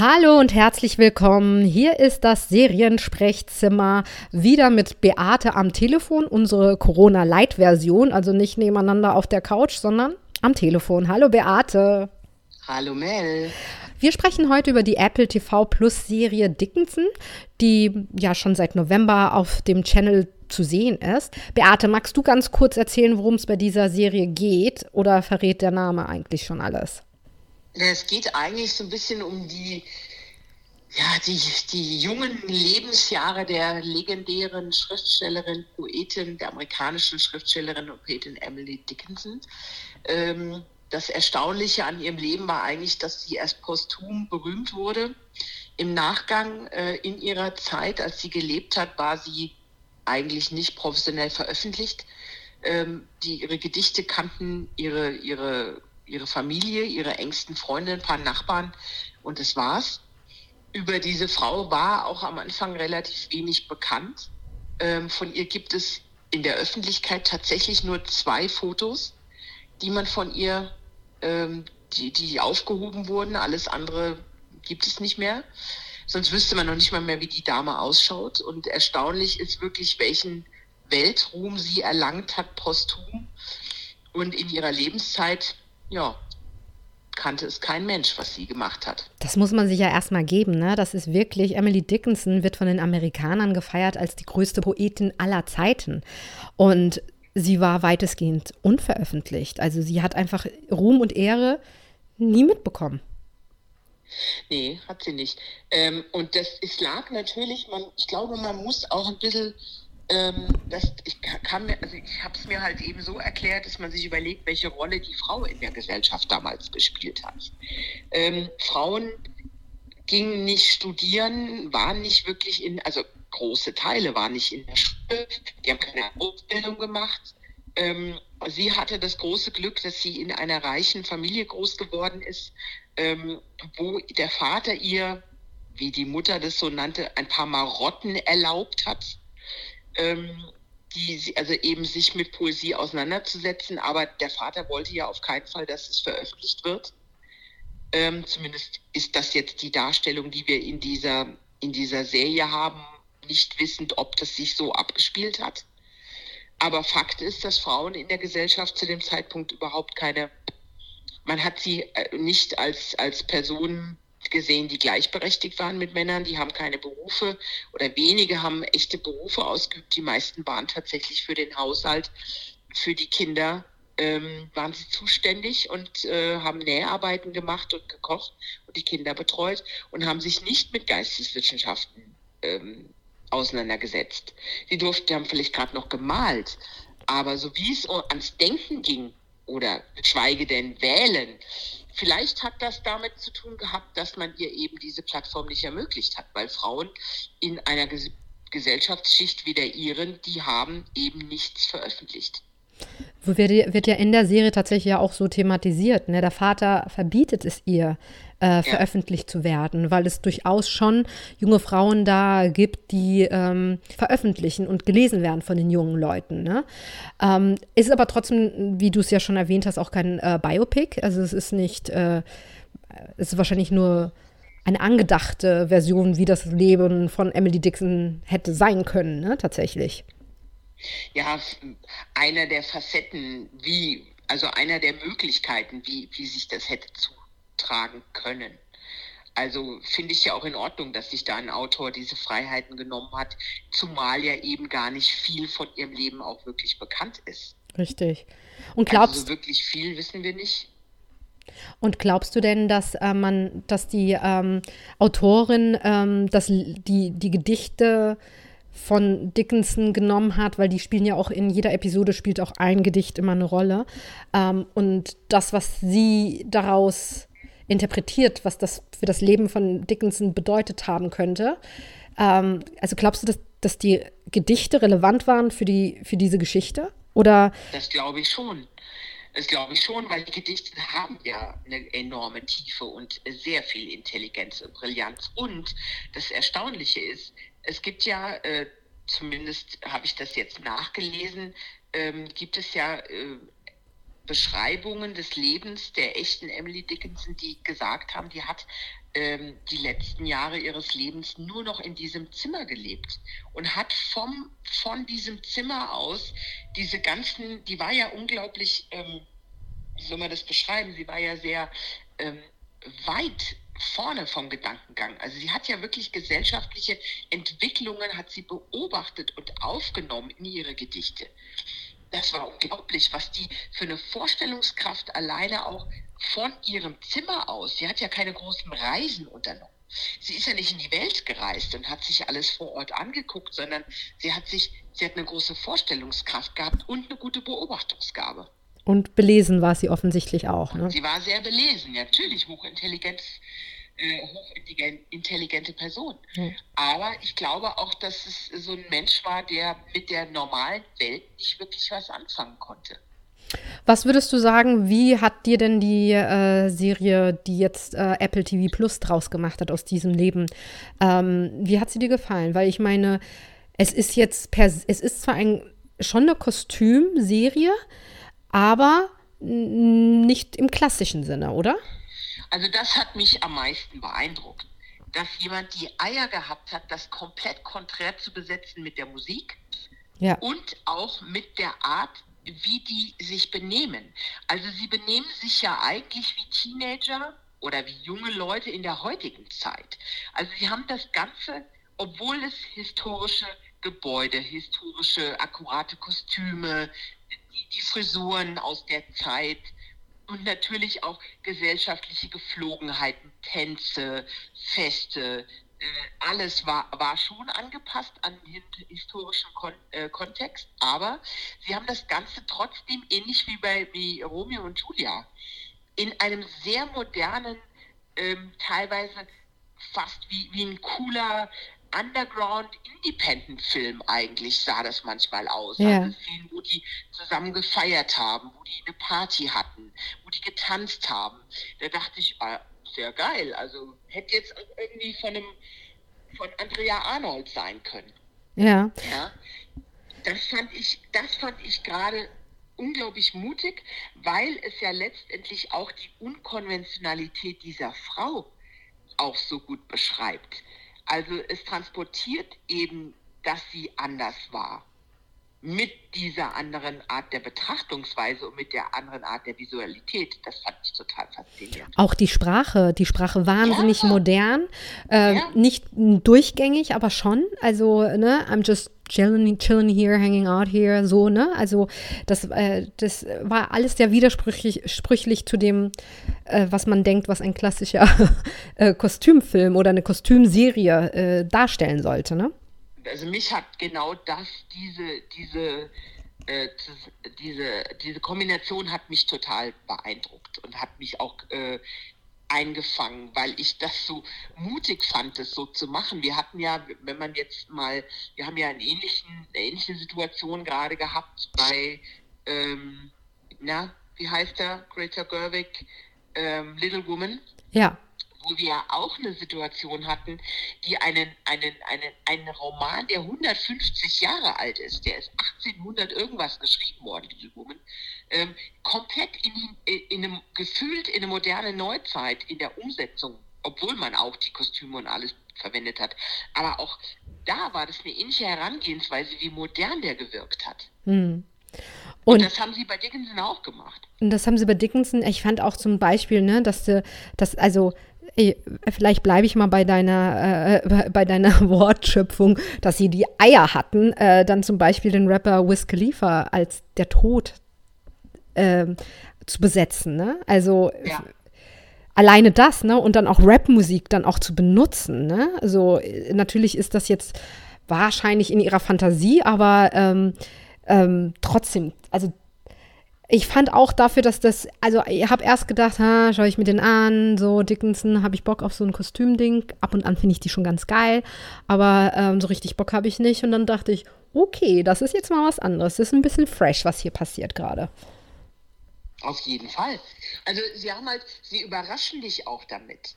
Hallo und herzlich willkommen. Hier ist das Seriensprechzimmer wieder mit Beate am Telefon, unsere Corona-Light-Version, also nicht nebeneinander auf der Couch, sondern am Telefon. Hallo Beate. Hallo Mel. Wir sprechen heute über die Apple TV Plus Serie Dickinson, die ja schon seit November auf dem Channel zu sehen ist. Beate, magst du ganz kurz erzählen, worum es bei dieser Serie geht oder verrät der Name eigentlich schon alles? Es geht eigentlich so ein bisschen um die, ja, die, die jungen Lebensjahre der legendären Schriftstellerin, Poetin, der amerikanischen Schriftstellerin und Poetin Emily Dickinson. Ähm, das Erstaunliche an ihrem Leben war eigentlich, dass sie erst posthum berühmt wurde. Im Nachgang äh, in ihrer Zeit, als sie gelebt hat, war sie eigentlich nicht professionell veröffentlicht. Ähm, die, ihre Gedichte kannten ihre, ihre, ihre Familie, ihre engsten Freunde, ein paar Nachbarn und das war's. Über diese Frau war auch am Anfang relativ wenig bekannt. Ähm, von ihr gibt es in der Öffentlichkeit tatsächlich nur zwei Fotos, die man von ihr ähm, die, die aufgehoben wurden. Alles andere gibt es nicht mehr. Sonst wüsste man noch nicht mal mehr, wie die Dame ausschaut. Und erstaunlich ist wirklich, welchen Weltruhm sie erlangt hat posthum. Und in ihrer Lebenszeit, ja, kannte es kein Mensch, was sie gemacht hat. Das muss man sich ja erstmal geben, ne? Das ist wirklich, Emily Dickinson wird von den Amerikanern gefeiert als die größte Poetin aller Zeiten. Und sie war weitestgehend unveröffentlicht. Also sie hat einfach Ruhm und Ehre nie mitbekommen. Nee, hat sie nicht. Ähm, und das es lag natürlich, man, ich glaube, man muss auch ein bisschen, ähm, das, ich kann also ich habe es mir halt eben so erklärt, dass man sich überlegt, welche Rolle die Frau in der Gesellschaft damals gespielt hat. Ähm, Frauen gingen nicht studieren, waren nicht wirklich in, also große Teile waren nicht in der Schule, die haben keine Ausbildung gemacht. Ähm, sie hatte das große Glück, dass sie in einer reichen Familie groß geworden ist, ähm, wo der Vater ihr, wie die Mutter das so nannte, ein paar Marotten erlaubt hat, ähm, die also eben sich mit Poesie auseinanderzusetzen. Aber der Vater wollte ja auf keinen Fall, dass es veröffentlicht wird. Ähm, zumindest ist das jetzt die Darstellung, die wir in dieser, in dieser Serie haben, nicht wissend, ob das sich so abgespielt hat. Aber Fakt ist, dass Frauen in der Gesellschaft zu dem Zeitpunkt überhaupt keine, man hat sie äh, nicht als, als Personen gesehen, die gleichberechtigt waren mit Männern. Die haben keine Berufe oder wenige haben echte Berufe ausgeübt. Die meisten waren tatsächlich für den Haushalt, für die Kinder ähm, waren sie zuständig und äh, haben Näharbeiten gemacht und gekocht und die Kinder betreut und haben sich nicht mit Geisteswissenschaften ähm, auseinandergesetzt. Sie durften, haben vielleicht gerade noch gemalt, aber so wie es ans Denken ging oder schweige denn wählen, vielleicht hat das damit zu tun gehabt, dass man ihr eben diese Plattform nicht ermöglicht hat, weil Frauen in einer Ges Gesellschaftsschicht wie der ihren, die haben eben nichts veröffentlicht. Wird, wird ja in der Serie tatsächlich ja auch so thematisiert. Ne? Der Vater verbietet es ihr, äh, veröffentlicht zu werden, weil es durchaus schon junge Frauen da gibt, die ähm, veröffentlichen und gelesen werden von den jungen Leuten. Ne? Ähm, ist aber trotzdem, wie du es ja schon erwähnt hast, auch kein äh, Biopic. Also es ist nicht, äh, es ist wahrscheinlich nur eine angedachte Version, wie das Leben von Emily Dixon hätte sein können, ne? tatsächlich. Ja, einer der Facetten, wie, also einer der Möglichkeiten, wie, wie sich das hätte zu tragen können. Also finde ich ja auch in Ordnung, dass sich da ein Autor diese Freiheiten genommen hat, zumal ja eben gar nicht viel von ihrem Leben auch wirklich bekannt ist. Richtig. Und glaubst also wirklich viel wissen wir nicht. Und glaubst du denn, dass äh, man, dass die ähm, Autorin ähm, dass die, die Gedichte von Dickinson genommen hat, weil die spielen ja auch in jeder Episode spielt auch ein Gedicht immer eine Rolle. Ähm, und das, was sie daraus interpretiert, was das für das Leben von Dickinson bedeutet haben könnte. Ähm, also glaubst du, dass, dass die Gedichte relevant waren für, die, für diese Geschichte? Oder? Das glaube ich schon. Das glaube ich schon, weil die Gedichte haben ja eine enorme Tiefe und sehr viel Intelligenz und Brillanz. Und das Erstaunliche ist, es gibt ja, äh, zumindest habe ich das jetzt nachgelesen, ähm, gibt es ja äh, Beschreibungen des Lebens der echten Emily Dickinson, die gesagt haben, die hat ähm, die letzten Jahre ihres Lebens nur noch in diesem Zimmer gelebt und hat vom, von diesem Zimmer aus diese ganzen, die war ja unglaublich, ähm, wie soll man das beschreiben, sie war ja sehr ähm, weit vorne vom Gedankengang. Also sie hat ja wirklich gesellschaftliche Entwicklungen, hat sie beobachtet und aufgenommen in ihre Gedichte. Das war unglaublich, was die für eine Vorstellungskraft alleine auch von ihrem Zimmer aus, sie hat ja keine großen Reisen unternommen. Sie ist ja nicht in die Welt gereist und hat sich alles vor Ort angeguckt, sondern sie hat sich, sie hat eine große Vorstellungskraft gehabt und eine gute Beobachtungsgabe. Und belesen war sie offensichtlich auch. Ne? Sie war sehr belesen, natürlich hochintelligent, äh, hochintelligente Person. Ja. Aber ich glaube auch, dass es so ein Mensch war, der mit der normalen Welt nicht wirklich was anfangen konnte. Was würdest du sagen, wie hat dir denn die äh, Serie, die jetzt äh, Apple TV Plus draus gemacht hat aus diesem Leben, ähm, wie hat sie dir gefallen? Weil ich meine, es ist jetzt per, es ist zwar ein, schon eine Kostümserie, aber nicht im klassischen Sinne, oder? Also das hat mich am meisten beeindruckt, dass jemand die Eier gehabt hat, das komplett konträr zu besetzen mit der Musik ja. und auch mit der Art, wie die sich benehmen. Also sie benehmen sich ja eigentlich wie Teenager oder wie junge Leute in der heutigen Zeit. Also sie haben das Ganze, obwohl es historische Gebäude, historische, akkurate Kostüme, die, die Frisuren aus der Zeit und natürlich auch gesellschaftliche Geflogenheiten, Tänze, Feste, äh, alles war, war schon angepasst an den historischen Kon äh, Kontext, aber sie haben das Ganze trotzdem ähnlich wie bei wie Romeo und Julia in einem sehr modernen, ähm, teilweise fast wie, wie ein cooler Underground-Independent-Film eigentlich sah das manchmal aus. Ja. Also Film, wo die zusammen gefeiert haben, wo die eine Party hatten, wo die getanzt haben. Da dachte ich, ah, sehr geil. Also hätte jetzt irgendwie von einem von Andrea Arnold sein können. Ja. Ja. Das fand ich, das fand ich gerade unglaublich mutig, weil es ja letztendlich auch die Unkonventionalität dieser Frau auch so gut beschreibt. Also es transportiert eben, dass sie anders war mit dieser anderen Art der Betrachtungsweise und mit der anderen Art der Visualität. Das fand ich total faszinierend. Auch die Sprache, die Sprache wahnsinnig ja. modern, äh, ja. nicht durchgängig, aber schon. Also, ne, I'm just chilling, chilling here, hanging out here, so, ne? Also, das, äh, das war alles sehr widersprüchlich sprüchlich zu dem, äh, was man denkt, was ein klassischer äh, Kostümfilm oder eine Kostümserie äh, darstellen sollte, ne? Also mich hat genau das, diese, diese, äh, diese, diese Kombination hat mich total beeindruckt und hat mich auch äh, eingefangen, weil ich das so mutig fand, das so zu machen. Wir hatten ja, wenn man jetzt mal, wir haben ja eine, ähnlichen, eine ähnliche Situation gerade gehabt bei, ähm, na, wie heißt der, Greta Gerwig, ähm, Little Woman. Ja wir auch eine Situation hatten, die einen, einen, einen, einen Roman, der 150 Jahre alt ist, der ist 1800 irgendwas geschrieben worden, diese Woman, ähm, komplett in, in einem, gefühlt in eine moderne Neuzeit in der Umsetzung, obwohl man auch die Kostüme und alles verwendet hat. Aber auch da war das eine ähnliche Herangehensweise, wie modern der gewirkt hat. Hm. Und, das haben sie bei Dickinson auch gemacht. Und das haben sie bei Dickinson, ich fand auch zum Beispiel, ne, dass, dass also ey, vielleicht bleibe ich mal bei deiner, äh, bei deiner Wortschöpfung, dass sie die Eier hatten, äh, dann zum Beispiel den Rapper Wiz Khalifa als der Tod äh, zu besetzen. Ne? Also ja. alleine das, ne? Und dann auch Rapmusik dann auch zu benutzen. Ne? Also natürlich ist das jetzt wahrscheinlich in ihrer Fantasie, aber ähm, ähm, trotzdem, also ich fand auch dafür, dass das, also ich habe erst gedacht, ha, schaue ich mir den an, so Dickinson, habe ich Bock auf so ein Kostümding. Ab und an finde ich die schon ganz geil, aber ähm, so richtig Bock habe ich nicht. Und dann dachte ich, okay, das ist jetzt mal was anderes. Das ist ein bisschen fresh, was hier passiert gerade. Auf jeden Fall. Also sie haben halt, sie überraschen dich auch damit.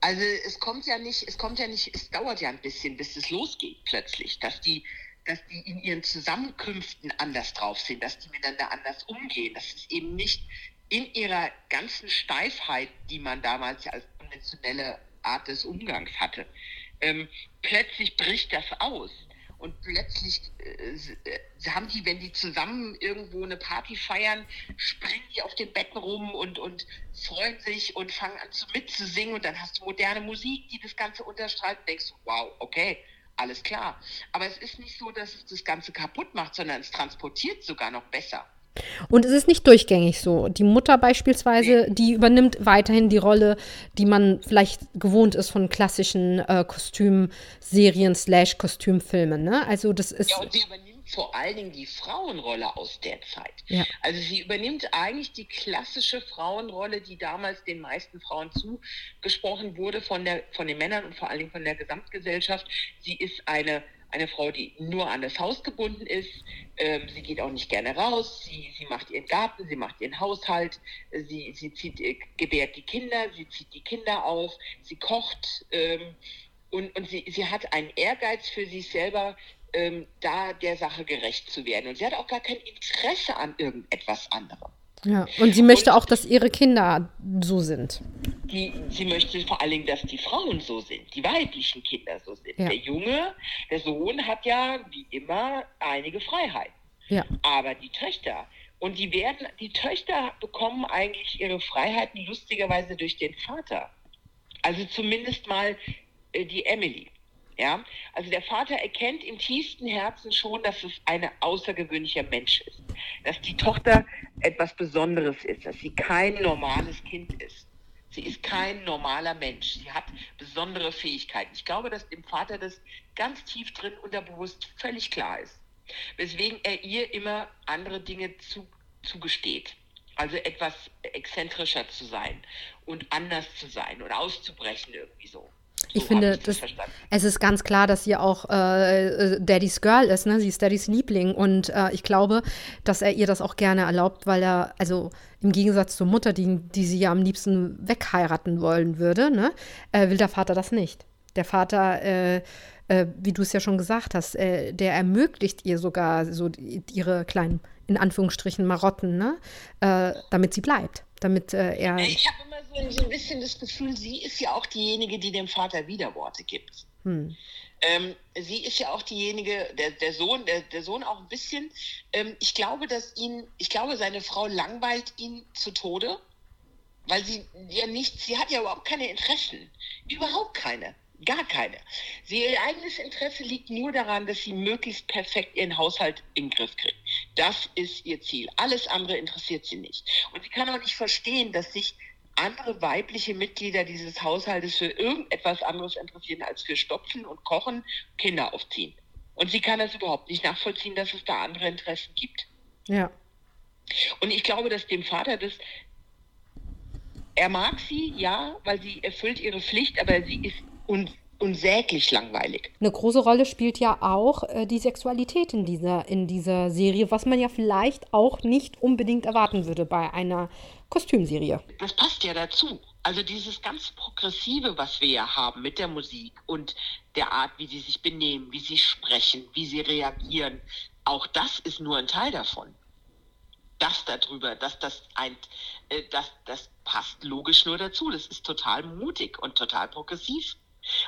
Also es kommt ja nicht, es kommt ja nicht, es dauert ja ein bisschen, bis es losgeht plötzlich, dass die dass die in ihren Zusammenkünften anders drauf sind, dass die miteinander anders umgehen, dass es eben nicht in ihrer ganzen Steifheit, die man damals als konventionelle Art des Umgangs hatte, ähm, plötzlich bricht das aus. Und plötzlich äh, haben die, wenn die zusammen irgendwo eine Party feiern, springen die auf den Betten rum und, und freuen sich und fangen an zu mitzusingen. Und dann hast du moderne Musik, die das Ganze unterstrahlt. Und denkst du, wow, okay, alles klar. Aber es ist nicht so, dass es das Ganze kaputt macht, sondern es transportiert sogar noch besser. Und es ist nicht durchgängig so. Die Mutter beispielsweise, die übernimmt weiterhin die Rolle, die man vielleicht gewohnt ist von klassischen äh, Kostümserien slash Kostümfilmen. Ne? Also das ist. Ja, und sie übernimmt vor allen Dingen die Frauenrolle aus der Zeit. Ja. Also sie übernimmt eigentlich die klassische Frauenrolle, die damals den meisten Frauen zugesprochen wurde von, der, von den Männern und vor allen Dingen von der Gesamtgesellschaft. Sie ist eine eine Frau, die nur an das Haus gebunden ist. Ähm, sie geht auch nicht gerne raus. Sie, sie macht ihren Garten, sie macht ihren Haushalt. Sie, sie zieht, äh, gebärt die Kinder, sie zieht die Kinder auf, sie kocht. Ähm, und und sie, sie hat einen Ehrgeiz für sich selber, ähm, da der Sache gerecht zu werden. Und sie hat auch gar kein Interesse an irgendetwas anderem. Ja, und sie möchte und, auch, dass ihre Kinder so sind. Die, sie möchte vor allen Dingen, dass die Frauen so sind, die weiblichen Kinder so sind. Ja. Der Junge, der Sohn hat ja wie immer einige Freiheiten. Ja. Aber die Töchter, und die werden, die Töchter bekommen eigentlich ihre Freiheiten lustigerweise durch den Vater. Also zumindest mal äh, die Emily. Ja, also der Vater erkennt im tiefsten Herzen schon, dass es ein außergewöhnlicher Mensch ist, dass die Tochter etwas Besonderes ist, dass sie kein normales Kind ist. Sie ist kein normaler Mensch. Sie hat besondere Fähigkeiten. Ich glaube, dass dem Vater das ganz tief drin unterbewusst völlig klar ist. Weswegen er ihr immer andere Dinge zu, zugesteht. Also etwas exzentrischer zu sein und anders zu sein und auszubrechen irgendwie so. Ich finde, das, es ist ganz klar, dass sie auch äh, äh, Daddys Girl ist, ne? Sie ist Daddys Liebling. Und äh, ich glaube, dass er ihr das auch gerne erlaubt, weil er, also im Gegensatz zur Mutter, die, die sie ja am liebsten wegheiraten wollen würde, ne? Äh, will der Vater das nicht. Der Vater, äh, äh, wie du es ja schon gesagt hast, der ermöglicht ihr sogar so ihre kleinen, in Anführungsstrichen, Marotten, ne? damit sie bleibt damit äh, er. Ich habe so, so, ein bisschen das Gefühl, sie ist ja auch diejenige, die dem Vater Widerworte gibt. Hm. Ähm, sie ist ja auch diejenige, der, der Sohn, der, der Sohn auch ein bisschen. Ähm, ich glaube, dass ihn, ich glaube, seine Frau langweilt ihn zu Tode, weil sie ja nicht, sie hat ja überhaupt keine Interessen. Überhaupt keine. Gar keine. Sie, ihr eigenes Interesse liegt nur daran, dass sie möglichst perfekt ihren Haushalt in den Griff kriegt. Das ist ihr Ziel. Alles andere interessiert sie nicht. Und sie kann auch nicht verstehen, dass sich andere weibliche Mitglieder dieses Haushaltes für irgendetwas anderes interessieren als für Stopfen und Kochen, Kinder aufziehen. Und sie kann das überhaupt nicht nachvollziehen, dass es da andere Interessen gibt. Ja. Und ich glaube, dass dem Vater das er mag sie, ja, weil sie erfüllt ihre Pflicht, aber sie ist un unsäglich langweilig. Eine große Rolle spielt ja auch äh, die Sexualität in dieser, in dieser Serie, was man ja vielleicht auch nicht unbedingt erwarten würde bei einer Kostümserie. Das passt ja dazu. Also dieses ganz Progressive, was wir ja haben mit der Musik und der Art, wie sie sich benehmen, wie sie sprechen, wie sie reagieren, auch das ist nur ein Teil davon. Das darüber, dass das ein, äh, das, das passt logisch nur dazu. Das ist total mutig und total progressiv.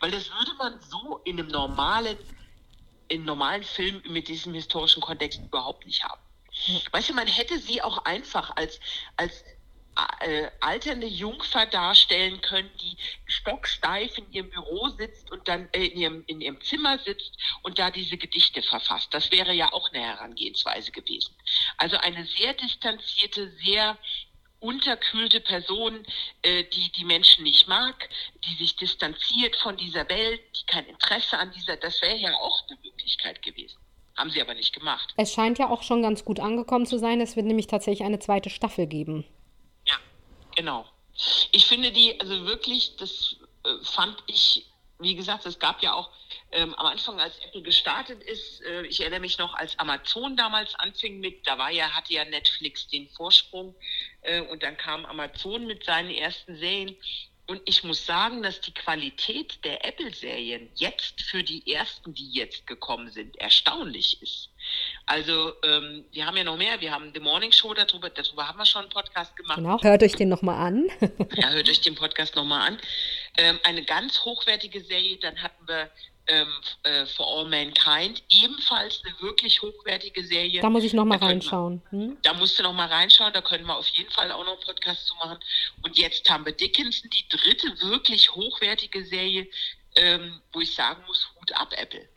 Weil das würde man so in einem normalen, in normalen Film mit diesem historischen Kontext überhaupt nicht haben. Weißt du, man hätte sie auch einfach als, als äh, alternde Jungfer darstellen können, die stocksteif in ihrem Büro sitzt und dann äh, in, ihrem, in ihrem Zimmer sitzt und da diese Gedichte verfasst. Das wäre ja auch eine Herangehensweise gewesen. Also eine sehr distanzierte, sehr unterkühlte Person, äh, die die Menschen nicht mag, die sich distanziert von dieser Welt, die kein Interesse an dieser, das wäre ja auch eine Möglichkeit gewesen. Haben sie aber nicht gemacht. Es scheint ja auch schon ganz gut angekommen zu sein. Es wird nämlich tatsächlich eine zweite Staffel geben. Genau. Ich finde die, also wirklich, das äh, fand ich, wie gesagt, es gab ja auch ähm, am Anfang, als Apple gestartet ist, äh, ich erinnere mich noch, als Amazon damals anfing mit, da war ja, hatte ja Netflix den Vorsprung äh, und dann kam Amazon mit seinen ersten Serien Und ich muss sagen, dass die Qualität der Apple-Serien jetzt für die ersten, die jetzt gekommen sind, erstaunlich ist. Also ähm, wir haben ja noch mehr. Wir haben The Morning Show, darüber, darüber haben wir schon einen Podcast gemacht. Genau, hört euch den nochmal an. ja, hört euch den Podcast nochmal an. Ähm, eine ganz hochwertige Serie. Dann hatten wir ähm, äh, For All Mankind, ebenfalls eine wirklich hochwertige Serie. Da muss ich nochmal reinschauen. hm? Da musst du nochmal reinschauen, da können wir auf jeden Fall auch noch einen Podcast zu machen. Und jetzt haben wir Dickinson, die dritte wirklich hochwertige Serie, ähm, wo ich sagen muss, Hut ab, Apple.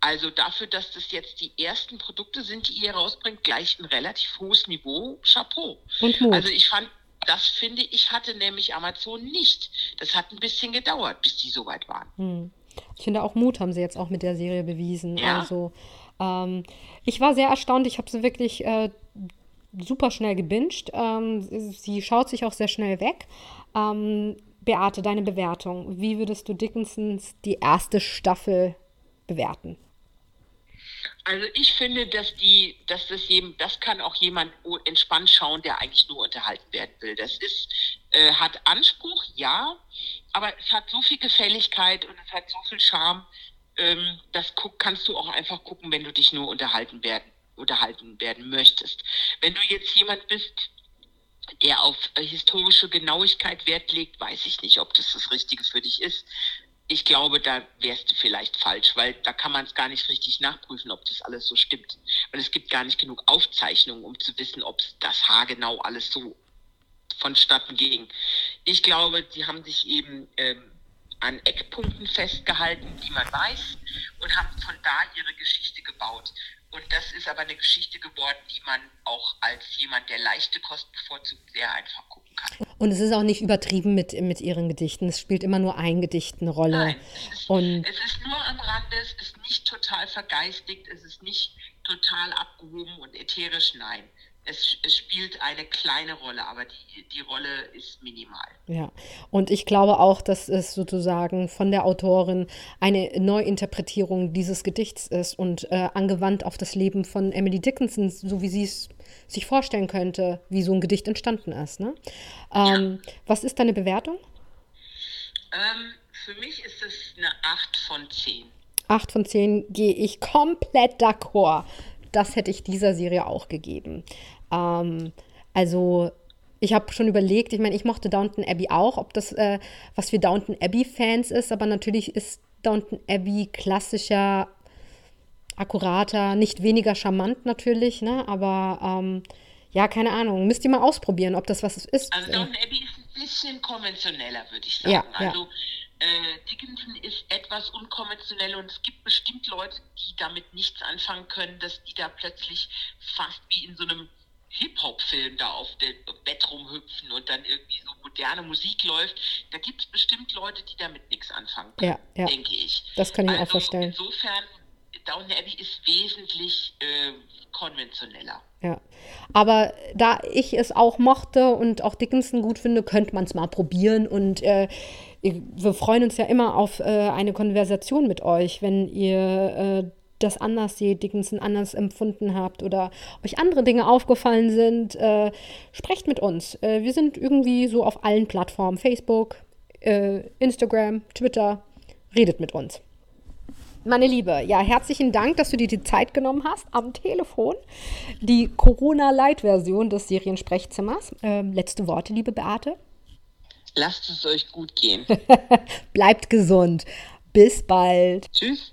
Also dafür, dass das jetzt die ersten Produkte sind, die ihr rausbringt, gleich ein relativ hohes Niveau, Chapeau. Und Mut. Also ich fand, das finde ich, hatte nämlich Amazon nicht. Das hat ein bisschen gedauert, bis die soweit waren. Hm. Ich finde auch Mut haben sie jetzt auch mit der Serie bewiesen. Ja. Also ähm, ich war sehr erstaunt. Ich habe sie wirklich äh, super schnell gebinged. Ähm, sie schaut sich auch sehr schnell weg. Ähm, Beate, deine Bewertung. Wie würdest du Dickinsons die erste Staffel bewerten? Also ich finde, dass die, dass das jedem, das kann auch jemand entspannt schauen, der eigentlich nur unterhalten werden will. Das ist, äh, hat Anspruch, ja, aber es hat so viel Gefälligkeit und es hat so viel Charme. Ähm, das guck, kannst du auch einfach gucken, wenn du dich nur unterhalten werden, unterhalten werden möchtest. Wenn du jetzt jemand bist, der auf historische Genauigkeit Wert legt, weiß ich nicht, ob das das Richtige für dich ist ich glaube, da wärst du vielleicht falsch, weil da kann man es gar nicht richtig nachprüfen, ob das alles so stimmt. Weil es gibt gar nicht genug Aufzeichnungen, um zu wissen, ob das haargenau alles so vonstatten ging. Ich glaube, sie haben sich eben ähm, an Eckpunkten festgehalten, die man weiß, und haben von da ihre Geschichte gebaut. Und das ist aber eine Geschichte geworden, die man auch als jemand, der leichte Kost bevorzugt, sehr einfach gucken kann. Und es ist auch nicht übertrieben mit, mit ihren Gedichten. Es spielt immer nur ein Gedicht eine Rolle. Nein, es ist, Und es ist nur am Rande, es ist nicht total vergeistigt, es ist nicht total abgehoben und ätherisch, nein es, es, spielt eine kleine Rolle, aber die, die Rolle ist minimal. Ja, und ich glaube auch, dass es sozusagen von der Autorin eine Neuinterpretierung dieses Gedichts ist und äh, angewandt auf das Leben von Emily Dickinson, so wie sie es sich vorstellen könnte, wie so ein Gedicht entstanden ist. Ne? Ähm, ja. Was ist deine Bewertung? Ähm, für mich ist es eine 8 von 10. 8 von 10 gehe ich komplett d'accord. Das hätte ich dieser Serie auch gegeben. Ähm, also ich habe schon überlegt, ich meine, ich mochte Downton Abbey auch, ob das äh, was für Downton Abbey-Fans ist, aber natürlich ist Downton Abbey klassischer, akkurater, nicht weniger charmant natürlich, ne? aber ähm, ja, keine Ahnung, müsst ihr mal ausprobieren, ob das was ist. Also Downton Abbey ist ein bisschen konventioneller, würde ich sagen. Ja, also ja. Äh, Dickinson ist etwas unkonventionell und es gibt bestimmt Leute, die damit nichts anfangen können, dass die da plötzlich fast wie in so einem Hip-Hop-Film da auf dem Bett rumhüpfen und dann irgendwie so moderne Musik läuft. Da gibt es bestimmt Leute, die damit nichts anfangen können, ja, ja. denke ich. Das kann ich also auch vorstellen. Insofern, Downton Abbey ist wesentlich äh, konventioneller. Ja, aber da ich es auch mochte und auch Dickinson gut finde, könnte man es mal probieren und äh, wir freuen uns ja immer auf äh, eine Konversation mit euch, wenn ihr äh, das anders seht, Dickinson anders empfunden habt oder euch andere Dinge aufgefallen sind, äh, sprecht mit uns. Äh, wir sind irgendwie so auf allen Plattformen, Facebook, äh, Instagram, Twitter, redet mit uns. Meine Liebe, ja, herzlichen Dank, dass du dir die Zeit genommen hast am Telefon. Die Corona-Light-Version des Seriensprechzimmers. Ähm, letzte Worte, liebe Beate. Lasst es euch gut gehen. Bleibt gesund. Bis bald. Tschüss.